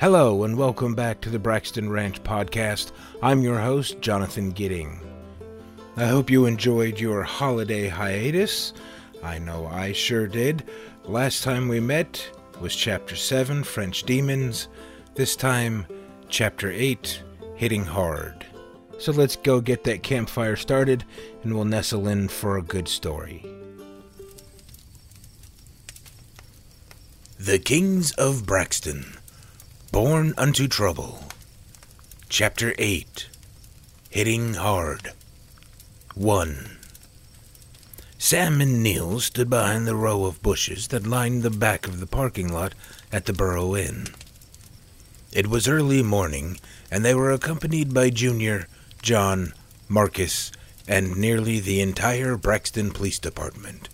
Hello, and welcome back to the Braxton Ranch podcast. I'm your host, Jonathan Gidding. I hope you enjoyed your holiday hiatus. I know I sure did. Last time we met was Chapter 7, French Demons. This time, Chapter 8, Hitting Hard. So let's go get that campfire started, and we'll nestle in for a good story. The Kings of Braxton Born Unto Trouble. Chapter 8 Hitting Hard. 1. Sam and Neil stood behind the row of bushes that lined the back of the parking lot at the Burrow Inn. It was early morning, and they were accompanied by Junior, John, Marcus, and nearly the entire Braxton Police Department.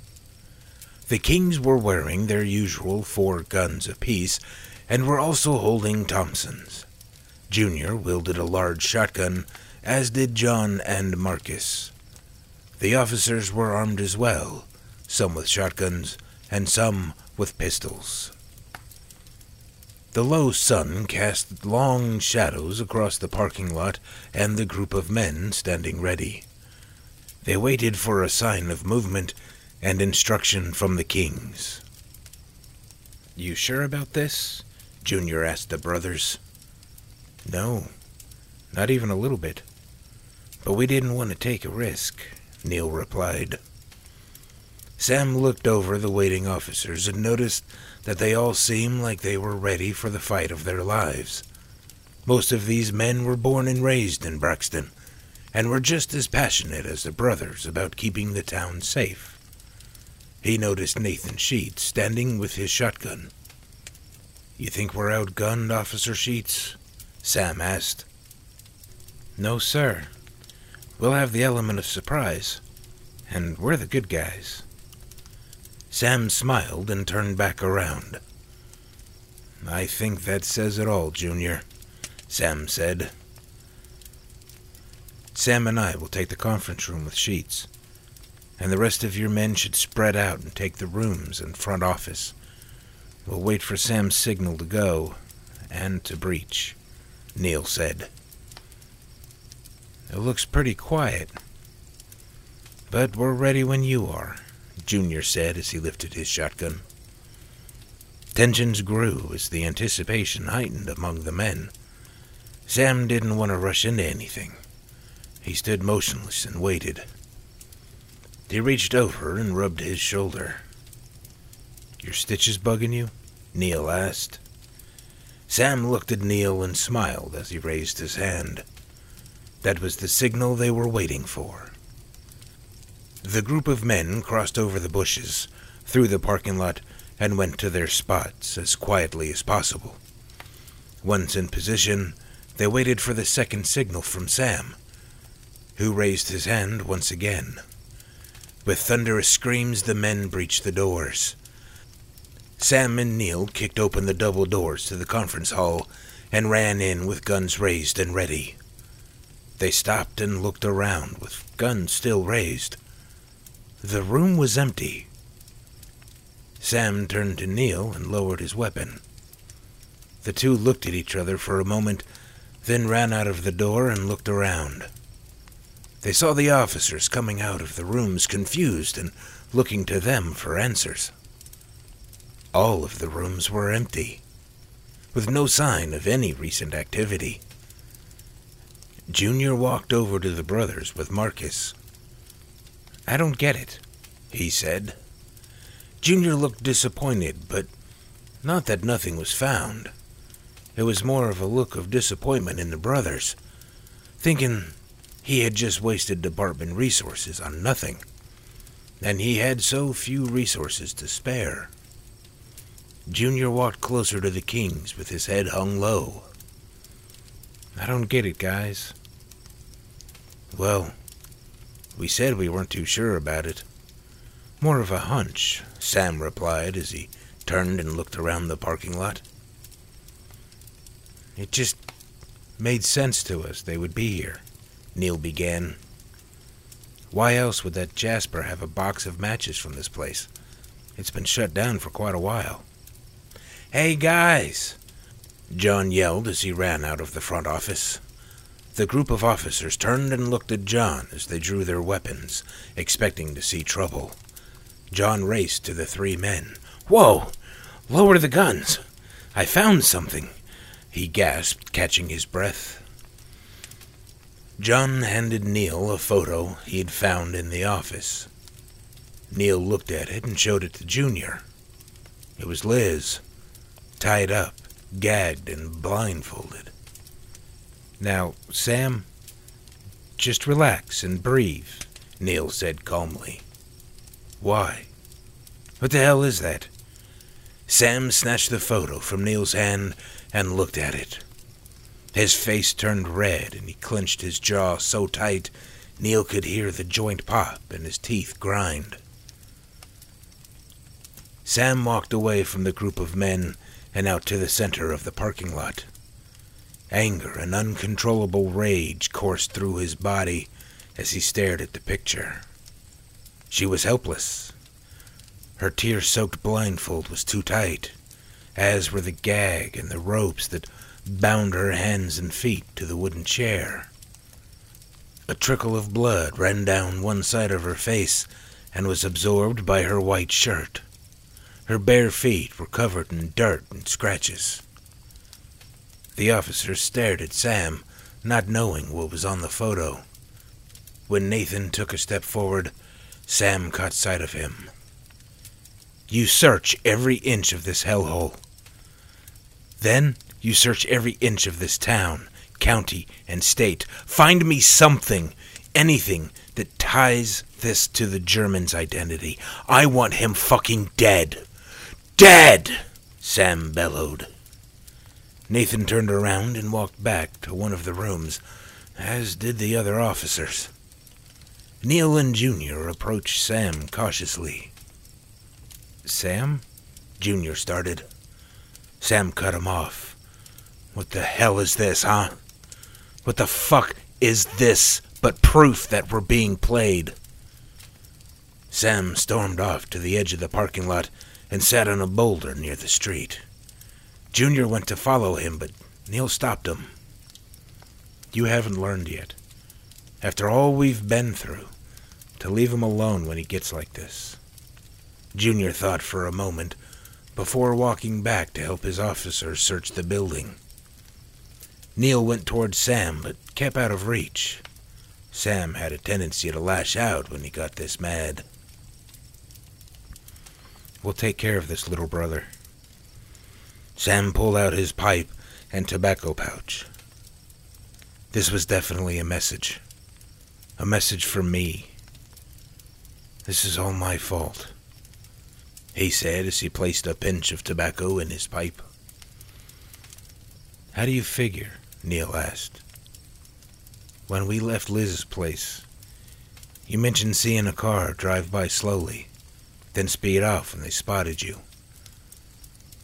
The Kings were wearing their usual four guns apiece and were also holding Thompsons. Junior wielded a large shotgun, as did John and Marcus. The officers were armed as well, some with shotguns and some with pistols. The low sun cast long shadows across the parking lot and the group of men standing ready. They waited for a sign of movement and instruction from the kings. You sure about this? Junior asked the brothers. No, not even a little bit. But we didn't want to take a risk, Neil replied. Sam looked over the waiting officers and noticed that they all seemed like they were ready for the fight of their lives. Most of these men were born and raised in Braxton, and were just as passionate as the brothers about keeping the town safe. He noticed Nathan Sheets standing with his shotgun you think we're outgunned, Officer Sheets? Sam asked. No, sir. We'll have the element of surprise, and we're the good guys. Sam smiled and turned back around. I think that says it all, Junior, Sam said. Sam and I will take the conference room with Sheets, and the rest of your men should spread out and take the rooms and front office. We'll wait for Sam's signal to go and to breach, Neil said. It looks pretty quiet. But we're ready when you are, Junior said as he lifted his shotgun. Tensions grew as the anticipation heightened among the men. Sam didn't want to rush into anything. He stood motionless and waited. He reached over and rubbed his shoulder. Your stitches bugging you? Neil asked. Sam looked at Neil and smiled as he raised his hand. That was the signal they were waiting for. The group of men crossed over the bushes, through the parking lot, and went to their spots as quietly as possible. Once in position, they waited for the second signal from Sam, who raised his hand once again. With thunderous screams, the men breached the doors. Sam and Neil kicked open the double doors to the conference hall and ran in with guns raised and ready. They stopped and looked around with guns still raised. The room was empty. Sam turned to Neil and lowered his weapon. The two looked at each other for a moment, then ran out of the door and looked around. They saw the officers coming out of the rooms confused and looking to them for answers. All of the rooms were empty, with no sign of any recent activity. Junior walked over to the brothers with Marcus. I don't get it, he said. Junior looked disappointed, but not that nothing was found. It was more of a look of disappointment in the brothers, thinking he had just wasted department resources on nothing, and he had so few resources to spare. Junior walked closer to the Kings with his head hung low. I don't get it, guys. Well, we said we weren't too sure about it. More of a hunch, Sam replied as he turned and looked around the parking lot. It just made sense to us they would be here, Neil began. Why else would that Jasper have a box of matches from this place? It's been shut down for quite a while. Hey guys, John yelled as he ran out of the front office. The group of officers turned and looked at John as they drew their weapons, expecting to see trouble. John raced to the three men. Whoa! Lower the guns! I found something, he gasped, catching his breath. John handed Neil a photo he had found in the office. Neil looked at it and showed it to Junior. It was Liz, tied up, gagged, and blindfolded. Now, Sam, just relax and breathe, Neil said calmly. Why? What the hell is that? Sam snatched the photo from Neil's hand and looked at it. His face turned red and he clenched his jaw so tight Neil could hear the joint pop and his teeth grind. Sam walked away from the group of men and out to the center of the parking lot. Anger and uncontrollable rage coursed through his body as he stared at the picture. She was helpless. Her tear soaked blindfold was too tight, as were the gag and the ropes that bound her hands and feet to the wooden chair. A trickle of blood ran down one side of her face and was absorbed by her white shirt. Her bare feet were covered in dirt and scratches. The officer stared at Sam, not knowing what was on the photo. When Nathan took a step forward, Sam caught sight of him. You search every inch of this hellhole. Then you search every inch of this town, county, and state. Find me something, anything that ties this to the German's identity. I want him fucking dead. Dead! Sam bellowed. Nathan turned around and walked back to one of the rooms, as did the other officers. And Junior approached Sam cautiously. Sam? Junior started. Sam cut him off. What the hell is this, huh? What the fuck is this but proof that we're being played? Sam stormed off to the edge of the parking lot and sat on a boulder near the street. Junior went to follow him, but Neil stopped him. You haven't learned yet. After all we've been through, to leave him alone when he gets like this. Junior thought for a moment before walking back to help his officers search the building. Neil went toward Sam, but kept out of reach. Sam had a tendency to lash out when he got this mad. We'll take care of this, little brother. Sam pulled out his pipe and tobacco pouch. This was definitely a message. A message for me. This is all my fault, he said as he placed a pinch of tobacco in his pipe. How do you figure? Neil asked. When we left Liz's place, you mentioned seeing a car drive by slowly then speed off when they spotted you.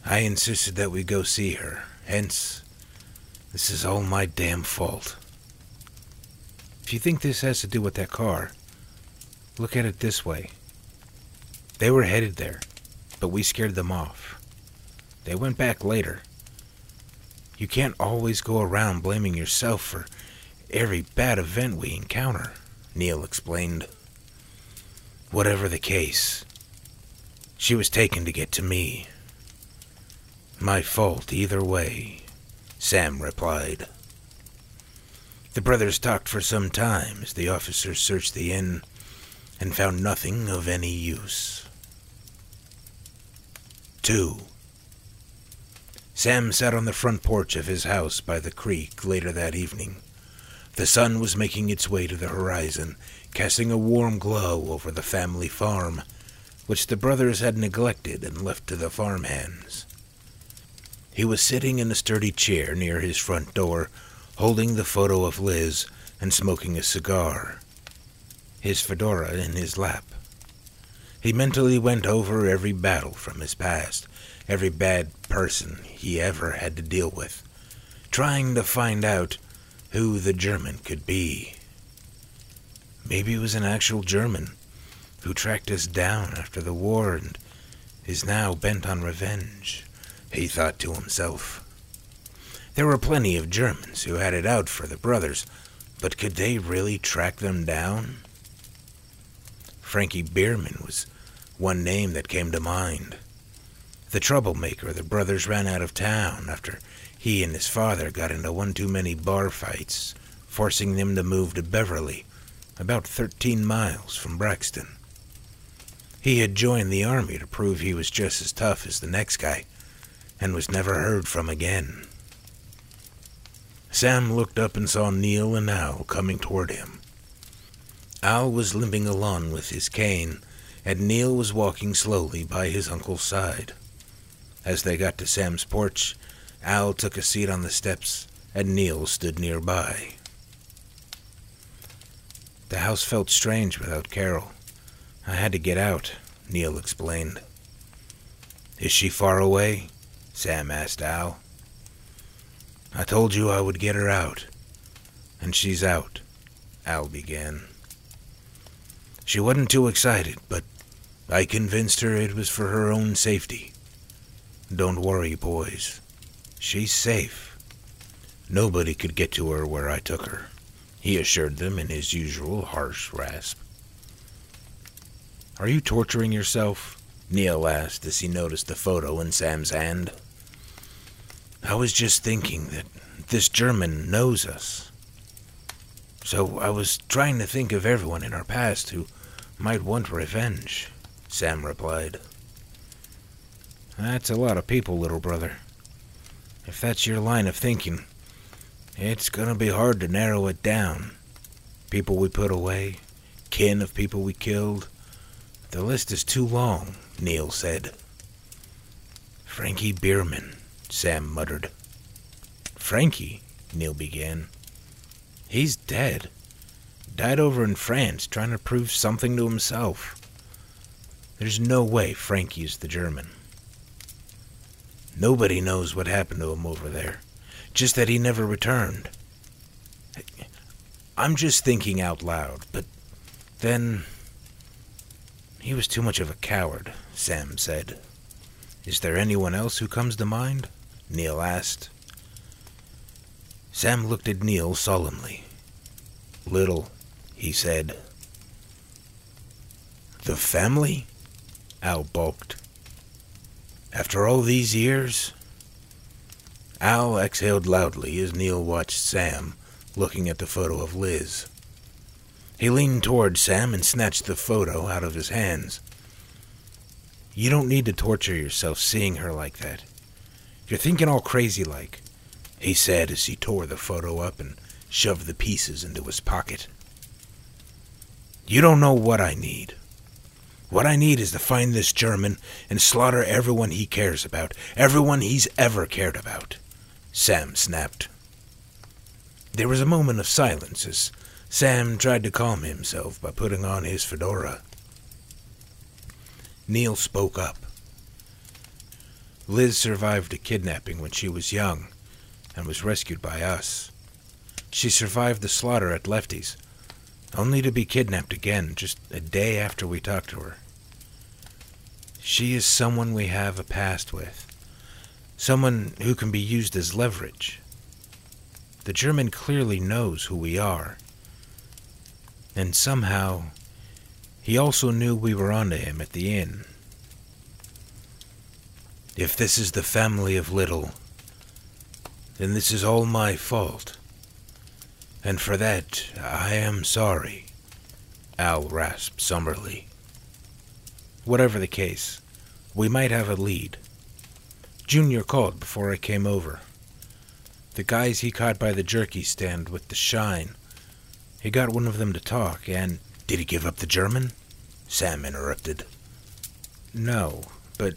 I insisted that we go see her, hence, this is all my damn fault. If you think this has to do with that car, look at it this way. They were headed there, but we scared them off. They went back later. You can't always go around blaming yourself for every bad event we encounter, Neil explained. Whatever the case, she was taken to get to me. My fault either way, Sam replied. The brothers talked for some time as the officers searched the inn and found nothing of any use. 2. Sam sat on the front porch of his house by the creek later that evening. The sun was making its way to the horizon, casting a warm glow over the family farm which the brothers had neglected and left to the farmhands. He was sitting in a sturdy chair near his front door, holding the photo of Liz and smoking a cigar, his fedora in his lap. He mentally went over every battle from his past, every bad person he ever had to deal with, trying to find out who the German could be. Maybe it was an actual German who tracked us down after the war and is now bent on revenge, he thought to himself. There were plenty of Germans who had it out for the brothers, but could they really track them down? Frankie Bierman was one name that came to mind. The troublemaker the brothers ran out of town after he and his father got into one too many bar fights, forcing them to move to Beverly, about 13 miles from Braxton. He had joined the army to prove he was just as tough as the next guy, and was never heard from again. Sam looked up and saw Neil and Al coming toward him. Al was limping along with his cane, and Neil was walking slowly by his uncle's side. As they got to Sam's porch, Al took a seat on the steps, and Neil stood nearby. The house felt strange without Carol. I had to get out, Neil explained. Is she far away? Sam asked Al. I told you I would get her out. And she's out, Al began. She wasn't too excited, but I convinced her it was for her own safety. Don't worry, boys. She's safe. Nobody could get to her where I took her, he assured them in his usual harsh rasp. Are you torturing yourself? Neil asked as he noticed the photo in Sam's hand. I was just thinking that this German knows us. So I was trying to think of everyone in our past who might want revenge, Sam replied. That's a lot of people, little brother. If that's your line of thinking, it's gonna be hard to narrow it down. People we put away, kin of people we killed, the list is too long, Neil said. Frankie Bierman, Sam muttered. Frankie, Neil began. He's dead. Died over in France trying to prove something to himself. There's no way Frankie's the German. Nobody knows what happened to him over there, just that he never returned. I'm just thinking out loud, but then he was too much of a coward, Sam said. Is there anyone else who comes to mind? Neil asked. Sam looked at Neil solemnly. Little, he said. The family? Al balked. After all these years? Al exhaled loudly as Neil watched Sam looking at the photo of Liz. He leaned toward Sam and snatched the photo out of his hands. You don't need to torture yourself seeing her like that. You're thinking all crazy like, he said as he tore the photo up and shoved the pieces into his pocket. You don't know what I need. What I need is to find this German and slaughter everyone he cares about, everyone he's ever cared about. Sam snapped. There was a moment of silence as Sam tried to calm himself by putting on his fedora. Neil spoke up. Liz survived a kidnapping when she was young and was rescued by us. She survived the slaughter at Lefty's, only to be kidnapped again just a day after we talked to her. She is someone we have a past with, someone who can be used as leverage. The German clearly knows who we are and somehow he also knew we were onto him at the inn. If this is the family of Little, then this is all my fault. And for that, I am sorry, Al rasped somberly. Whatever the case, we might have a lead. Junior called before I came over. The guys he caught by the jerky stand with the shine he got one of them to talk, and. Did he give up the German? Sam interrupted. No, but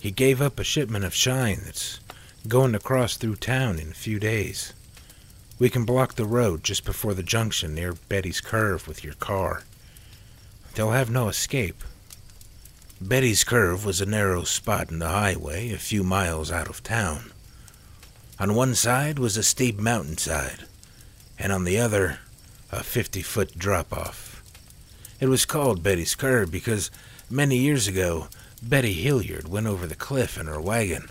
he gave up a shipment of shine that's going to cross through town in a few days. We can block the road just before the junction near Betty's Curve with your car. They'll have no escape. Betty's Curve was a narrow spot in the highway a few miles out of town. On one side was a steep mountainside, and on the other, a 50 foot drop off. It was called Betty's Curve because many years ago Betty Hilliard went over the cliff in her wagon.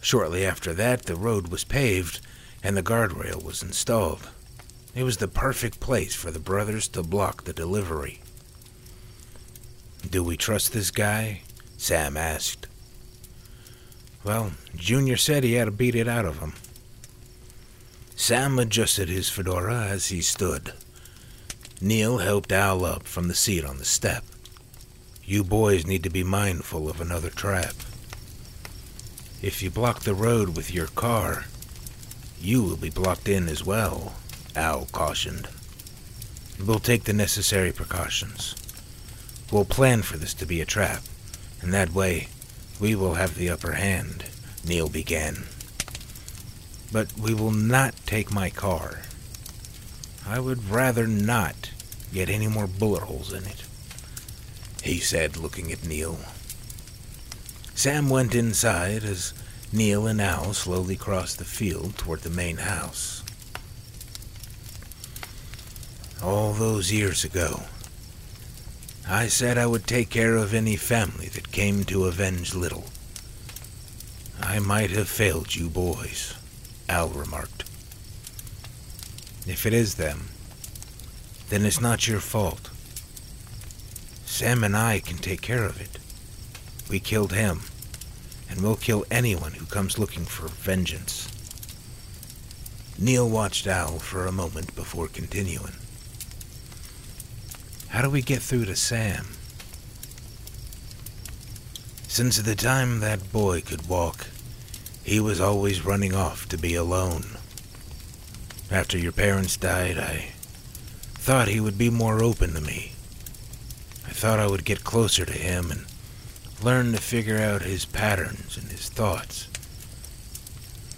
Shortly after that, the road was paved and the guardrail was installed. It was the perfect place for the brothers to block the delivery. Do we trust this guy? Sam asked. Well, Junior said he had to beat it out of him. Sam adjusted his fedora as he stood. Neil helped Al up from the seat on the step. You boys need to be mindful of another trap. If you block the road with your car, you will be blocked in as well, Al cautioned. We'll take the necessary precautions. We'll plan for this to be a trap, and that way we will have the upper hand, Neil began. But we will not take my car. I would rather not get any more bullet holes in it, he said, looking at Neil. Sam went inside as Neil and Al slowly crossed the field toward the main house. All those years ago, I said I would take care of any family that came to avenge Little. I might have failed you boys, Al remarked. If it is them, then it's not your fault. Sam and I can take care of it. We killed him, and we'll kill anyone who comes looking for vengeance. Neil watched Al for a moment before continuing. How do we get through to Sam? Since the time that boy could walk, he was always running off to be alone. After your parents died, I thought he would be more open to me. I thought I would get closer to him and learn to figure out his patterns and his thoughts.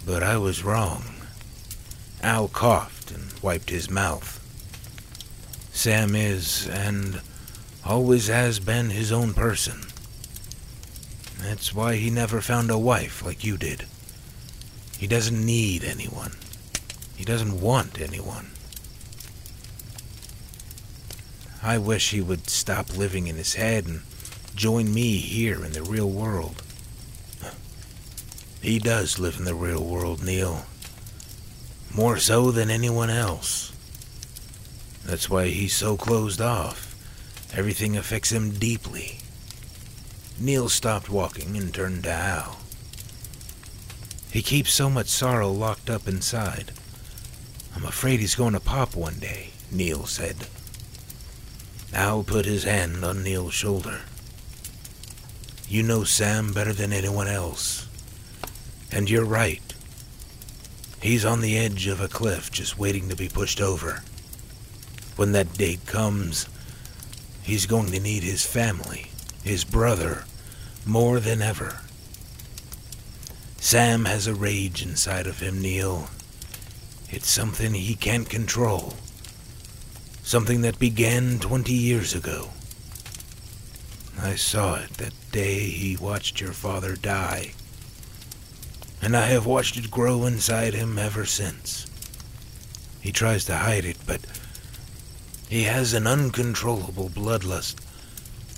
But I was wrong. Al coughed and wiped his mouth. Sam is, and always has been, his own person. That's why he never found a wife like you did. He doesn't need anyone. He doesn't want anyone. I wish he would stop living in his head and join me here in the real world. He does live in the real world, Neil. More so than anyone else. That's why he's so closed off. Everything affects him deeply. Neil stopped walking and turned to Al. He keeps so much sorrow locked up inside. I'm afraid he's going to pop one day, Neil said. Al put his hand on Neil's shoulder. You know Sam better than anyone else. And you're right. He's on the edge of a cliff just waiting to be pushed over. When that date comes, he's going to need his family, his brother, more than ever. Sam has a rage inside of him, Neil. It's something he can't control. Something that began 20 years ago. I saw it that day he watched your father die. And I have watched it grow inside him ever since. He tries to hide it, but he has an uncontrollable bloodlust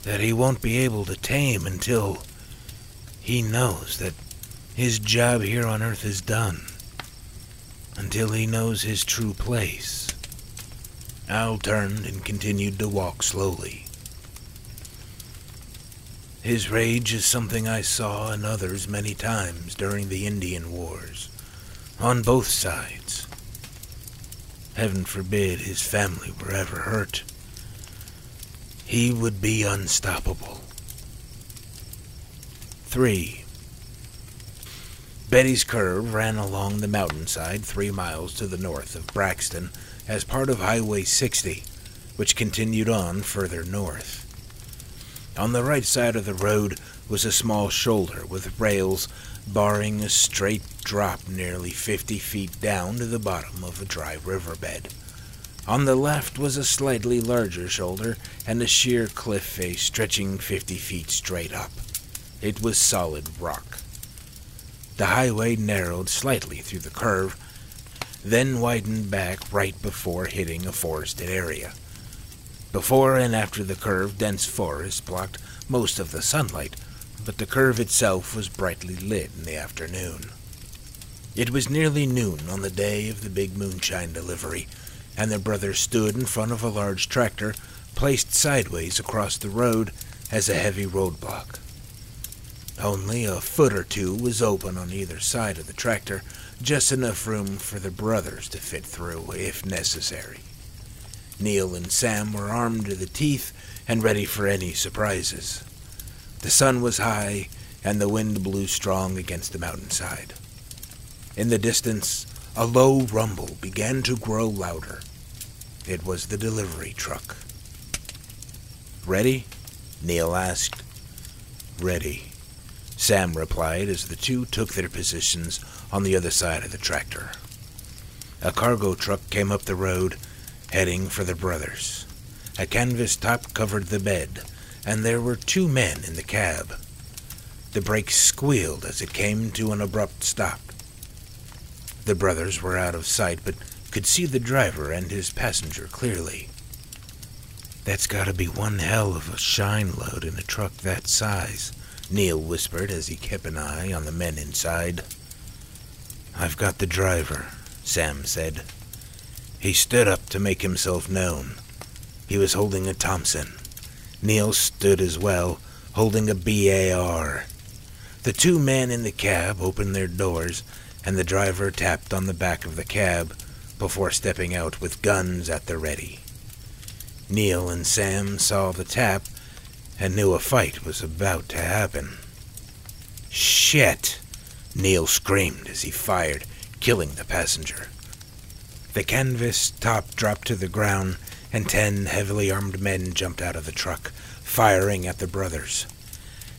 that he won't be able to tame until he knows that his job here on Earth is done. Until he knows his true place. Al turned and continued to walk slowly. His rage is something I saw in others many times during the Indian Wars, on both sides. Heaven forbid his family were ever hurt. He would be unstoppable. 3. Betty's Curve ran along the mountainside three miles to the north of Braxton as part of Highway 60, which continued on further north. On the right side of the road was a small shoulder with rails barring a straight drop nearly 50 feet down to the bottom of a dry riverbed. On the left was a slightly larger shoulder and a sheer cliff face stretching 50 feet straight up. It was solid rock. The highway narrowed slightly through the curve, then widened back right before hitting a forested area. Before and after the curve, dense forest blocked most of the sunlight, but the curve itself was brightly lit in the afternoon. It was nearly noon on the day of the big moonshine delivery, and the brothers stood in front of a large tractor placed sideways across the road as a heavy roadblock. Only a foot or two was open on either side of the tractor, just enough room for the brothers to fit through if necessary. Neil and Sam were armed to the teeth and ready for any surprises. The sun was high, and the wind blew strong against the mountainside. In the distance, a low rumble began to grow louder. It was the delivery truck. Ready? Neil asked. Ready, Sam replied as the two took their positions on the other side of the tractor. A cargo truck came up the road, heading for the brothers. A canvas top covered the bed, and there were two men in the cab. The brakes squealed as it came to an abrupt stop. The brothers were out of sight, but could see the driver and his passenger clearly. That's gotta be one hell of a shine load in a truck that size, Neil whispered as he kept an eye on the men inside. I've got the driver, Sam said. He stood up to make himself known. He was holding a Thompson. Neil stood as well, holding a BAR. The two men in the cab opened their doors, and the driver tapped on the back of the cab before stepping out with guns at the ready. Neil and Sam saw the tap and knew a fight was about to happen. Shit! Neil screamed as he fired, killing the passenger. The canvas top dropped to the ground, and ten heavily armed men jumped out of the truck, firing at the brothers.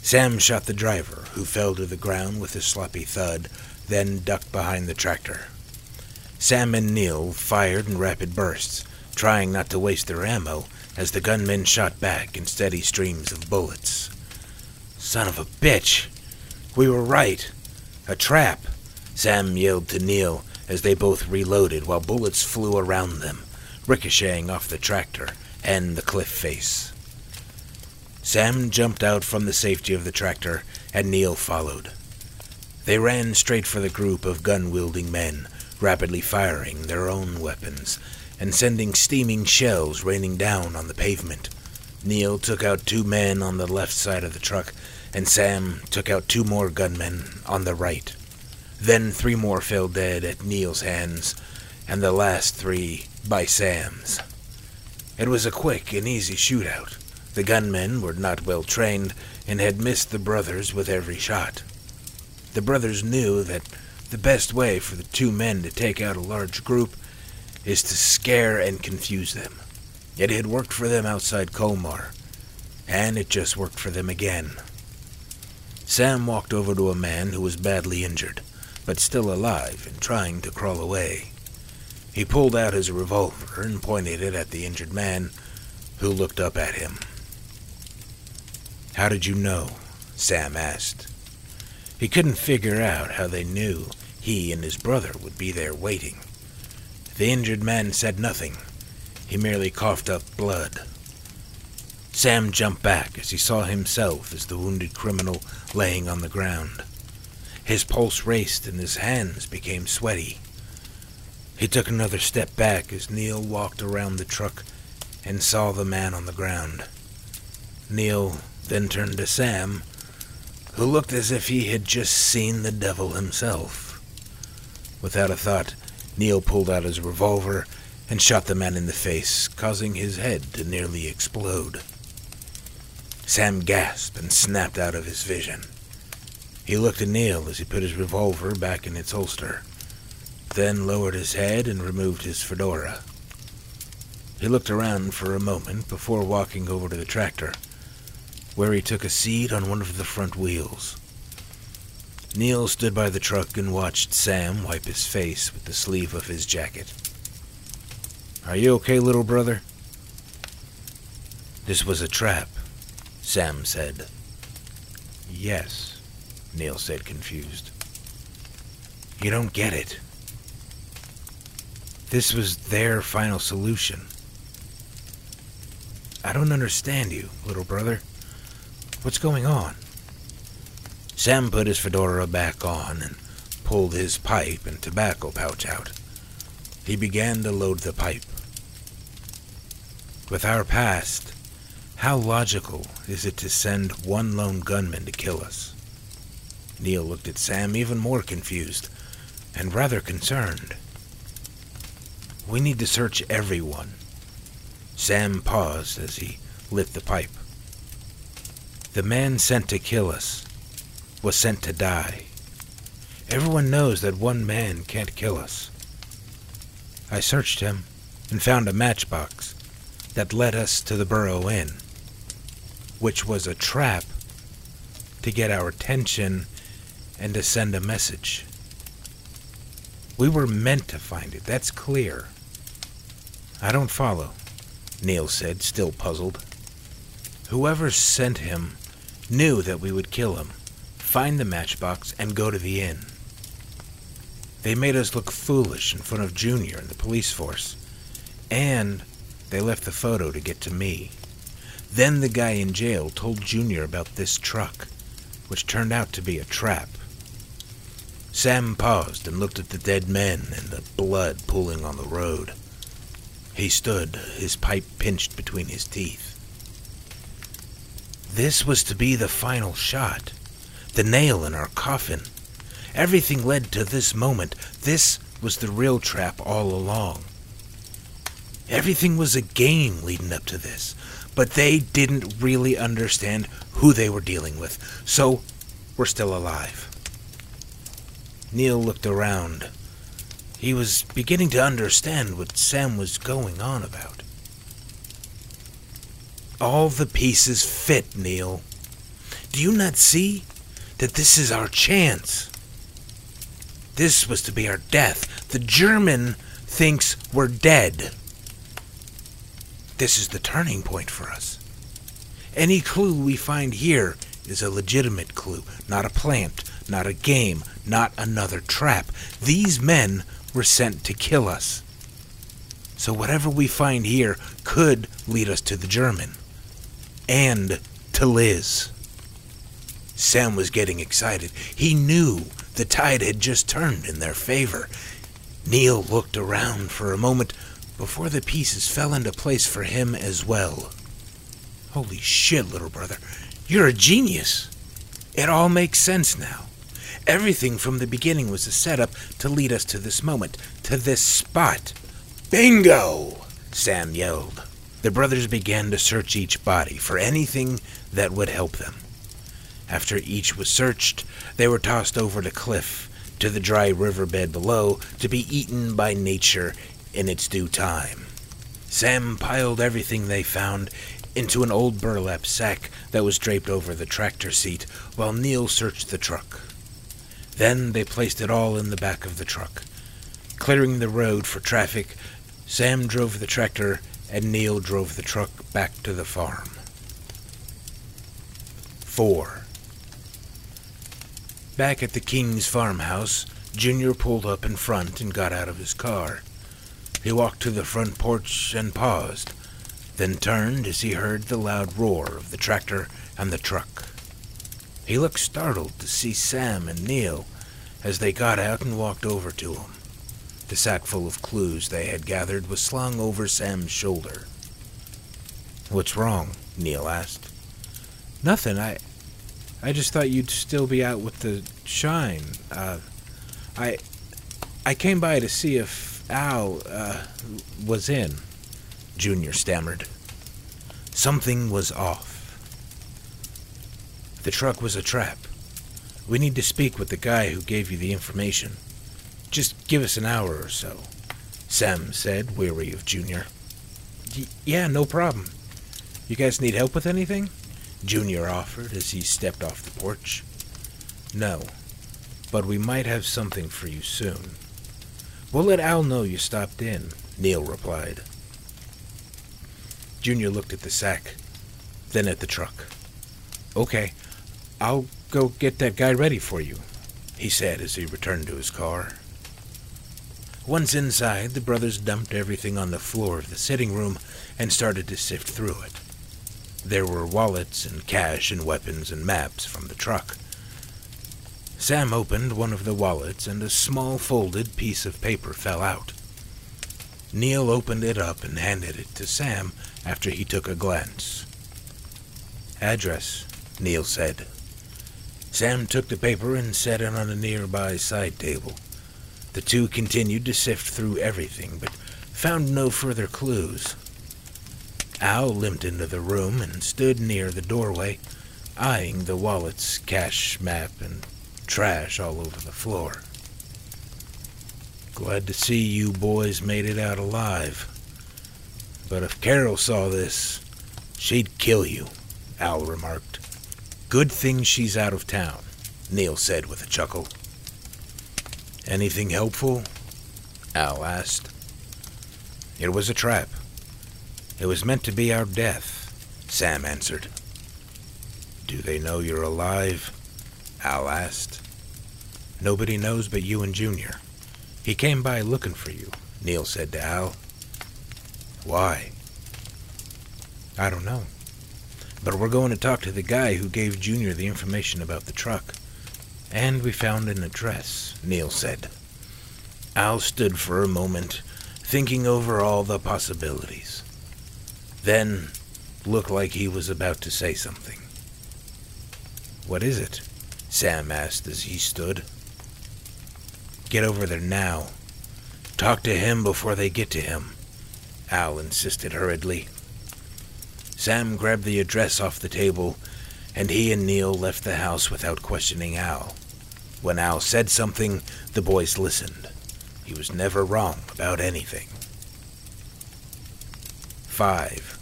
Sam shot the driver, who fell to the ground with a sloppy thud, then ducked behind the tractor. Sam and Neil fired in rapid bursts, trying not to waste their ammo as the gunmen shot back in steady streams of bullets. Son of a bitch! We were right. A trap! Sam yelled to Neil as they both reloaded while bullets flew around them, ricocheting off the tractor and the cliff face. Sam jumped out from the safety of the tractor, and Neil followed. They ran straight for the group of gun wielding men, rapidly firing their own weapons and sending steaming shells raining down on the pavement. Neil took out two men on the left side of the truck, and Sam took out two more gunmen on the right. Then three more fell dead at Neil's hands, and the last three by Sam's. It was a quick and easy shootout. The gunmen were not well trained and had missed the brothers with every shot. The brothers knew that the best way for the two men to take out a large group is to scare and confuse them. It had worked for them outside Colmar, and it just worked for them again. Sam walked over to a man who was badly injured, but still alive and trying to crawl away. He pulled out his revolver and pointed it at the injured man, who looked up at him. How did you know? Sam asked. He couldn't figure out how they knew he and his brother would be there waiting. The injured man said nothing. He merely coughed up blood. Sam jumped back as he saw himself as the wounded criminal laying on the ground. His pulse raced and his hands became sweaty. He took another step back as Neil walked around the truck and saw the man on the ground. Neil then turned to Sam, who looked as if he had just seen the devil himself. Without a thought, Neil pulled out his revolver and shot the man in the face, causing his head to nearly explode. Sam gasped and snapped out of his vision. He looked at Neil as he put his revolver back in its holster, then lowered his head and removed his fedora. He looked around for a moment before walking over to the tractor, where he took a seat on one of the front wheels. Neil stood by the truck and watched Sam wipe his face with the sleeve of his jacket. Are you okay, little brother? This was a trap, Sam said. Yes, Neil said, confused. You don't get it. This was their final solution. I don't understand you, little brother. What's going on? Sam put his fedora back on and pulled his pipe and tobacco pouch out. He began to load the pipe. With our past, how logical is it to send one lone gunman to kill us? Neil looked at Sam even more confused and rather concerned. We need to search everyone. Sam paused as he lit the pipe. The man sent to kill us was sent to die. Everyone knows that one man can't kill us. I searched him and found a matchbox that led us to the Burrow Inn, which was a trap to get our attention and to send a message. We were meant to find it, that's clear. I don't follow, Neil said, still puzzled. Whoever sent him knew that we would kill him, find the matchbox, and go to the inn. They made us look foolish in front of Junior and the police force, and they left the photo to get to me. Then the guy in jail told Junior about this truck, which turned out to be a trap. Sam paused and looked at the dead men and the blood pooling on the road. He stood, his pipe pinched between his teeth. This was to be the final shot, the nail in our coffin. Everything led to this moment. This was the real trap all along. Everything was a game leading up to this, but they didn't really understand who they were dealing with, so we're still alive. Neil looked around. He was beginning to understand what Sam was going on about. All the pieces fit, Neil. Do you not see that this is our chance? This was to be our death. The German thinks we're dead. This is the turning point for us. Any clue we find here is a legitimate clue, not a plant, not a game, not another trap. These men were sent to kill us. So whatever we find here could lead us to the German. And to Liz. Sam was getting excited. He knew the tide had just turned in their favor. Neil looked around for a moment before the pieces fell into place for him as well. Holy shit, little brother. You're a genius. It all makes sense now. Everything from the beginning was a setup to lead us to this moment, to this spot. Bingo! Sam yelled. The brothers began to search each body for anything that would help them. After each was searched, they were tossed over the cliff to the dry riverbed below to be eaten by nature in its due time. Sam piled everything they found into an old burlap sack that was draped over the tractor seat while Neil searched the truck. Then they placed it all in the back of the truck. Clearing the road for traffic, Sam drove the tractor and Neil drove the truck back to the farm. 4. Back at the King's farmhouse, Junior pulled up in front and got out of his car. He walked to the front porch and paused, then turned as he heard the loud roar of the tractor and the truck. He looked startled to see Sam and Neil as they got out and walked over to him. The sack full of clues they had gathered was slung over Sam's shoulder. What's wrong? Neil asked. Nothing. I I just thought you'd still be out with the shine. Uh, I I came by to see if Al uh, was in. Junior stammered. Something was off. The truck was a trap. We need to speak with the guy who gave you the information. Just give us an hour or so, Sam said, weary of Junior. Yeah, no problem. You guys need help with anything? Junior offered as he stepped off the porch. No, but we might have something for you soon. We'll let Al know you stopped in, Neil replied. Junior looked at the sack, then at the truck. Okay, I'll go get that guy ready for you, he said as he returned to his car. Once inside, the brothers dumped everything on the floor of the sitting room and started to sift through it. There were wallets and cash and weapons and maps from the truck. Sam opened one of the wallets and a small folded piece of paper fell out. Neil opened it up and handed it to Sam after he took a glance. Address, Neil said. Sam took the paper and set it on a nearby side table. The two continued to sift through everything, but found no further clues. Al limped into the room and stood near the doorway, eyeing the wallet's cash map and trash all over the floor. Glad to see you boys made it out alive. But if Carol saw this, she'd kill you, Al remarked. Good thing she's out of town, Neil said with a chuckle. Anything helpful? Al asked. It was a trap. It was meant to be our death, Sam answered. Do they know you're alive? Al asked. Nobody knows but you and Junior. He came by looking for you, Neil said to Al. Why? I don't know. But we're going to talk to the guy who gave Junior the information about the truck. And we found an address, Neil said. Al stood for a moment, thinking over all the possibilities. Then looked like he was about to say something. What is it? Sam asked as he stood. Get over there now. Talk to him before they get to him, Al insisted hurriedly. Sam grabbed the address off the table, and he and Neil left the house without questioning Al. When Al said something, the boys listened. He was never wrong about anything. 5.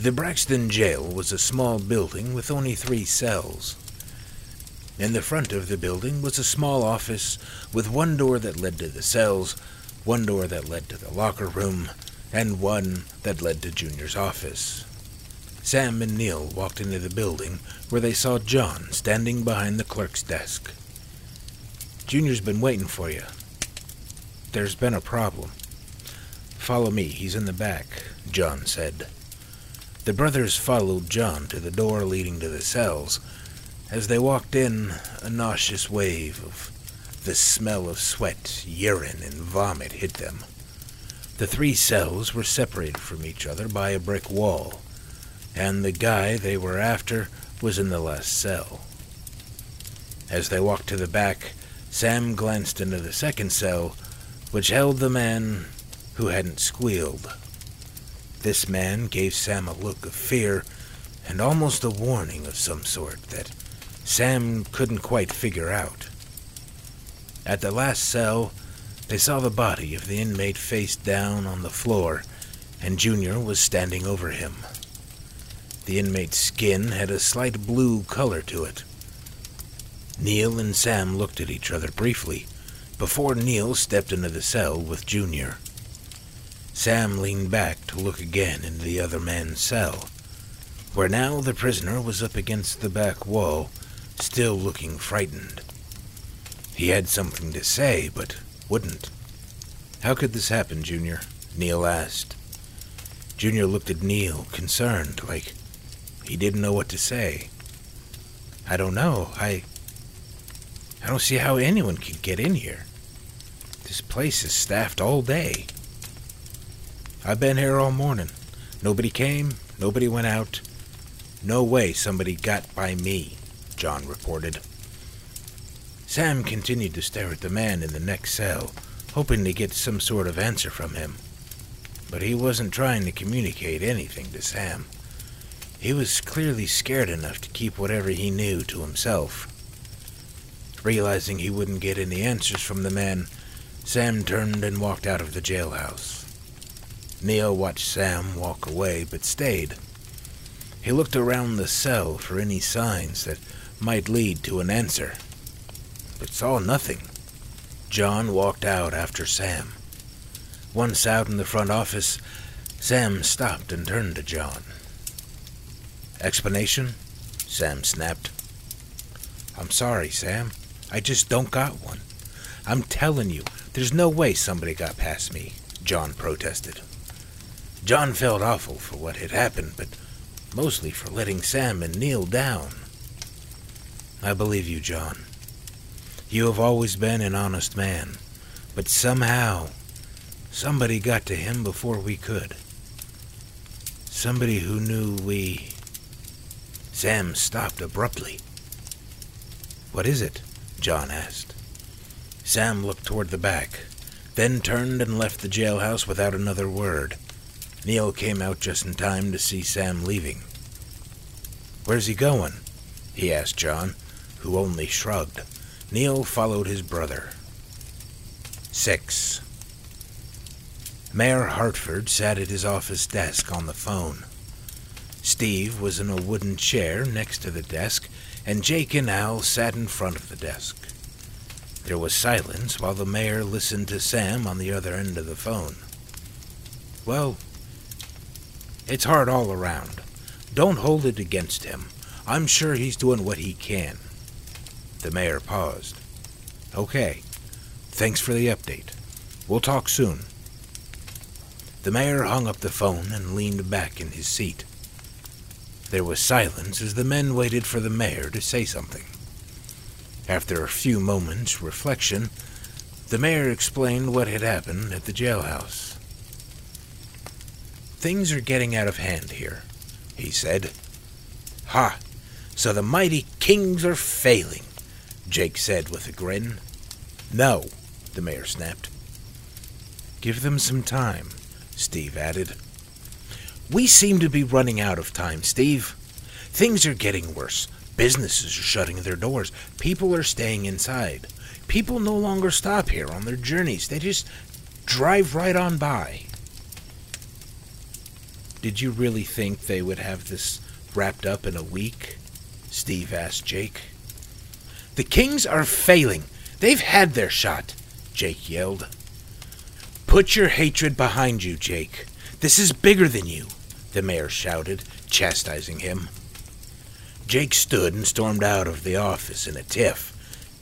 The Braxton jail was a small building with only three cells. In the front of the building was a small office with one door that led to the cells, one door that led to the locker room, and one that led to Junior's office. Sam and Neil walked into the building where they saw John standing behind the clerk's desk. Junior's been waiting for you. There's been a problem. Follow me, he's in the back, John said. The brothers followed John to the door leading to the cells. As they walked in, a nauseous wave of the smell of sweat, urine, and vomit hit them. The three cells were separated from each other by a brick wall, and the guy they were after was in the last cell. As they walked to the back, Sam glanced into the second cell, which held the man who hadn't squealed. This man gave Sam a look of fear and almost a warning of some sort that Sam couldn't quite figure out. At the last cell, they saw the body of the inmate face down on the floor, and Junior was standing over him. The inmate's skin had a slight blue color to it. Neil and Sam looked at each other briefly before Neil stepped into the cell with Junior. Sam leaned back to look again into the other man's cell, where now the prisoner was up against the back wall, still looking frightened. He had something to say, but wouldn't. How could this happen, Junior? Neil asked. Junior looked at Neil, concerned, like he didn't know what to say. I don't know. I. I don't see how anyone could get in here. This place is staffed all day. I've been here all morning. Nobody came, nobody went out. No way somebody got by me, John reported. Sam continued to stare at the man in the next cell, hoping to get some sort of answer from him. But he wasn't trying to communicate anything to Sam. He was clearly scared enough to keep whatever he knew to himself. Realizing he wouldn't get any answers from the man, Sam turned and walked out of the jailhouse. Neil watched Sam walk away, but stayed. He looked around the cell for any signs that might lead to an answer but saw nothing. John walked out after Sam. Once out in the front office, Sam stopped and turned to John. Explanation? Sam snapped. I'm sorry, Sam. I just don't got one. I'm telling you, there's no way somebody got past me, John protested. John felt awful for what had happened, but mostly for letting Sam and Neil down. I believe you, John. You have always been an honest man, but somehow somebody got to him before we could. Somebody who knew we. Sam stopped abruptly. What is it? John asked. Sam looked toward the back, then turned and left the jailhouse without another word. Neil came out just in time to see Sam leaving. Where's he going? he asked John, who only shrugged. Neil followed his brother. 6. Mayor Hartford sat at his office desk on the phone. Steve was in a wooden chair next to the desk, and Jake and Al sat in front of the desk. There was silence while the mayor listened to Sam on the other end of the phone. Well, it's hard all around. Don't hold it against him. I'm sure he's doing what he can. The mayor paused. Okay. Thanks for the update. We'll talk soon. The mayor hung up the phone and leaned back in his seat. There was silence as the men waited for the mayor to say something. After a few moments' reflection, the mayor explained what had happened at the jailhouse. Things are getting out of hand here, he said. Ha! So the mighty kings are failing, Jake said with a grin. No, the mayor snapped. Give them some time, Steve added. We seem to be running out of time, Steve. Things are getting worse. Businesses are shutting their doors. People are staying inside. People no longer stop here on their journeys. They just drive right on by. Did you really think they would have this wrapped up in a week? Steve asked Jake. The Kings are failing. They've had their shot, Jake yelled. Put your hatred behind you, Jake. This is bigger than you, the mayor shouted, chastising him. Jake stood and stormed out of the office in a tiff,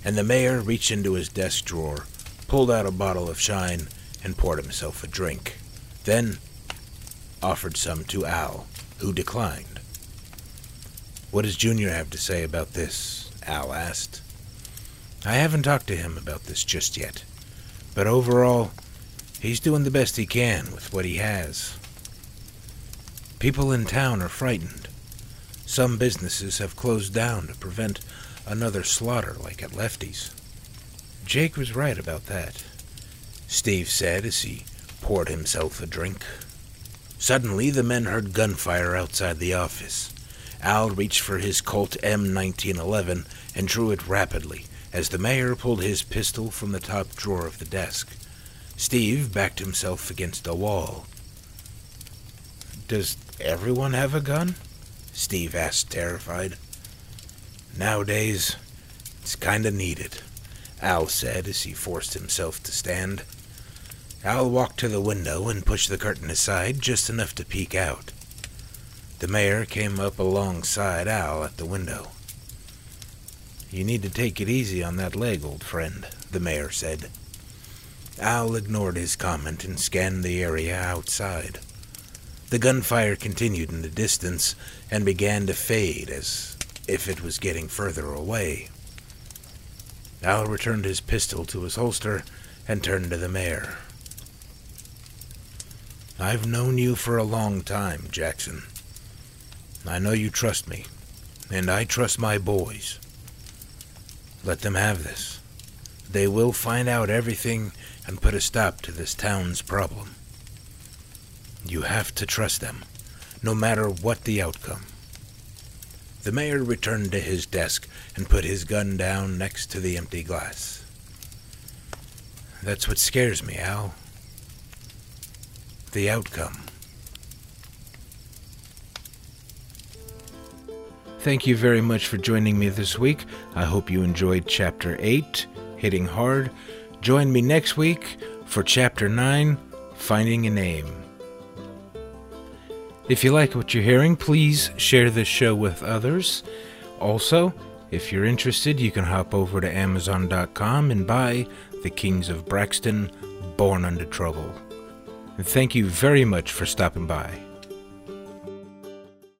and the mayor reached into his desk drawer, pulled out a bottle of shine, and poured himself a drink. Then offered some to Al, who declined. What does Junior have to say about this? Al asked. I haven't talked to him about this just yet, but overall, he's doing the best he can with what he has. People in town are frightened. Some businesses have closed down to prevent another slaughter like at Lefty's. Jake was right about that, Steve said as he poured himself a drink. Suddenly, the men heard gunfire outside the office. Al reached for his Colt M1911 and drew it rapidly as the mayor pulled his pistol from the top drawer of the desk. Steve backed himself against a wall. Does everyone have a gun? Steve asked, terrified. Nowadays, it's kinda needed, Al said as he forced himself to stand. Al walked to the window and pushed the curtain aside just enough to peek out. The mayor came up alongside Al at the window. You need to take it easy on that leg, old friend, the mayor said. Al ignored his comment and scanned the area outside. The gunfire continued in the distance and began to fade as if it was getting further away. Al returned his pistol to his holster and turned to the mayor. I've known you for a long time, Jackson. I know you trust me, and I trust my boys. Let them have this. They will find out everything and put a stop to this town's problem. You have to trust them, no matter what the outcome. The mayor returned to his desk and put his gun down next to the empty glass. That's what scares me, Al. The outcome. Thank you very much for joining me this week. I hope you enjoyed Chapter 8, Hitting Hard. Join me next week for Chapter 9, Finding a Name. If you like what you're hearing, please share this show with others. Also, if you're interested, you can hop over to Amazon.com and buy The Kings of Braxton Born Unto Trouble. And thank you very much for stopping by.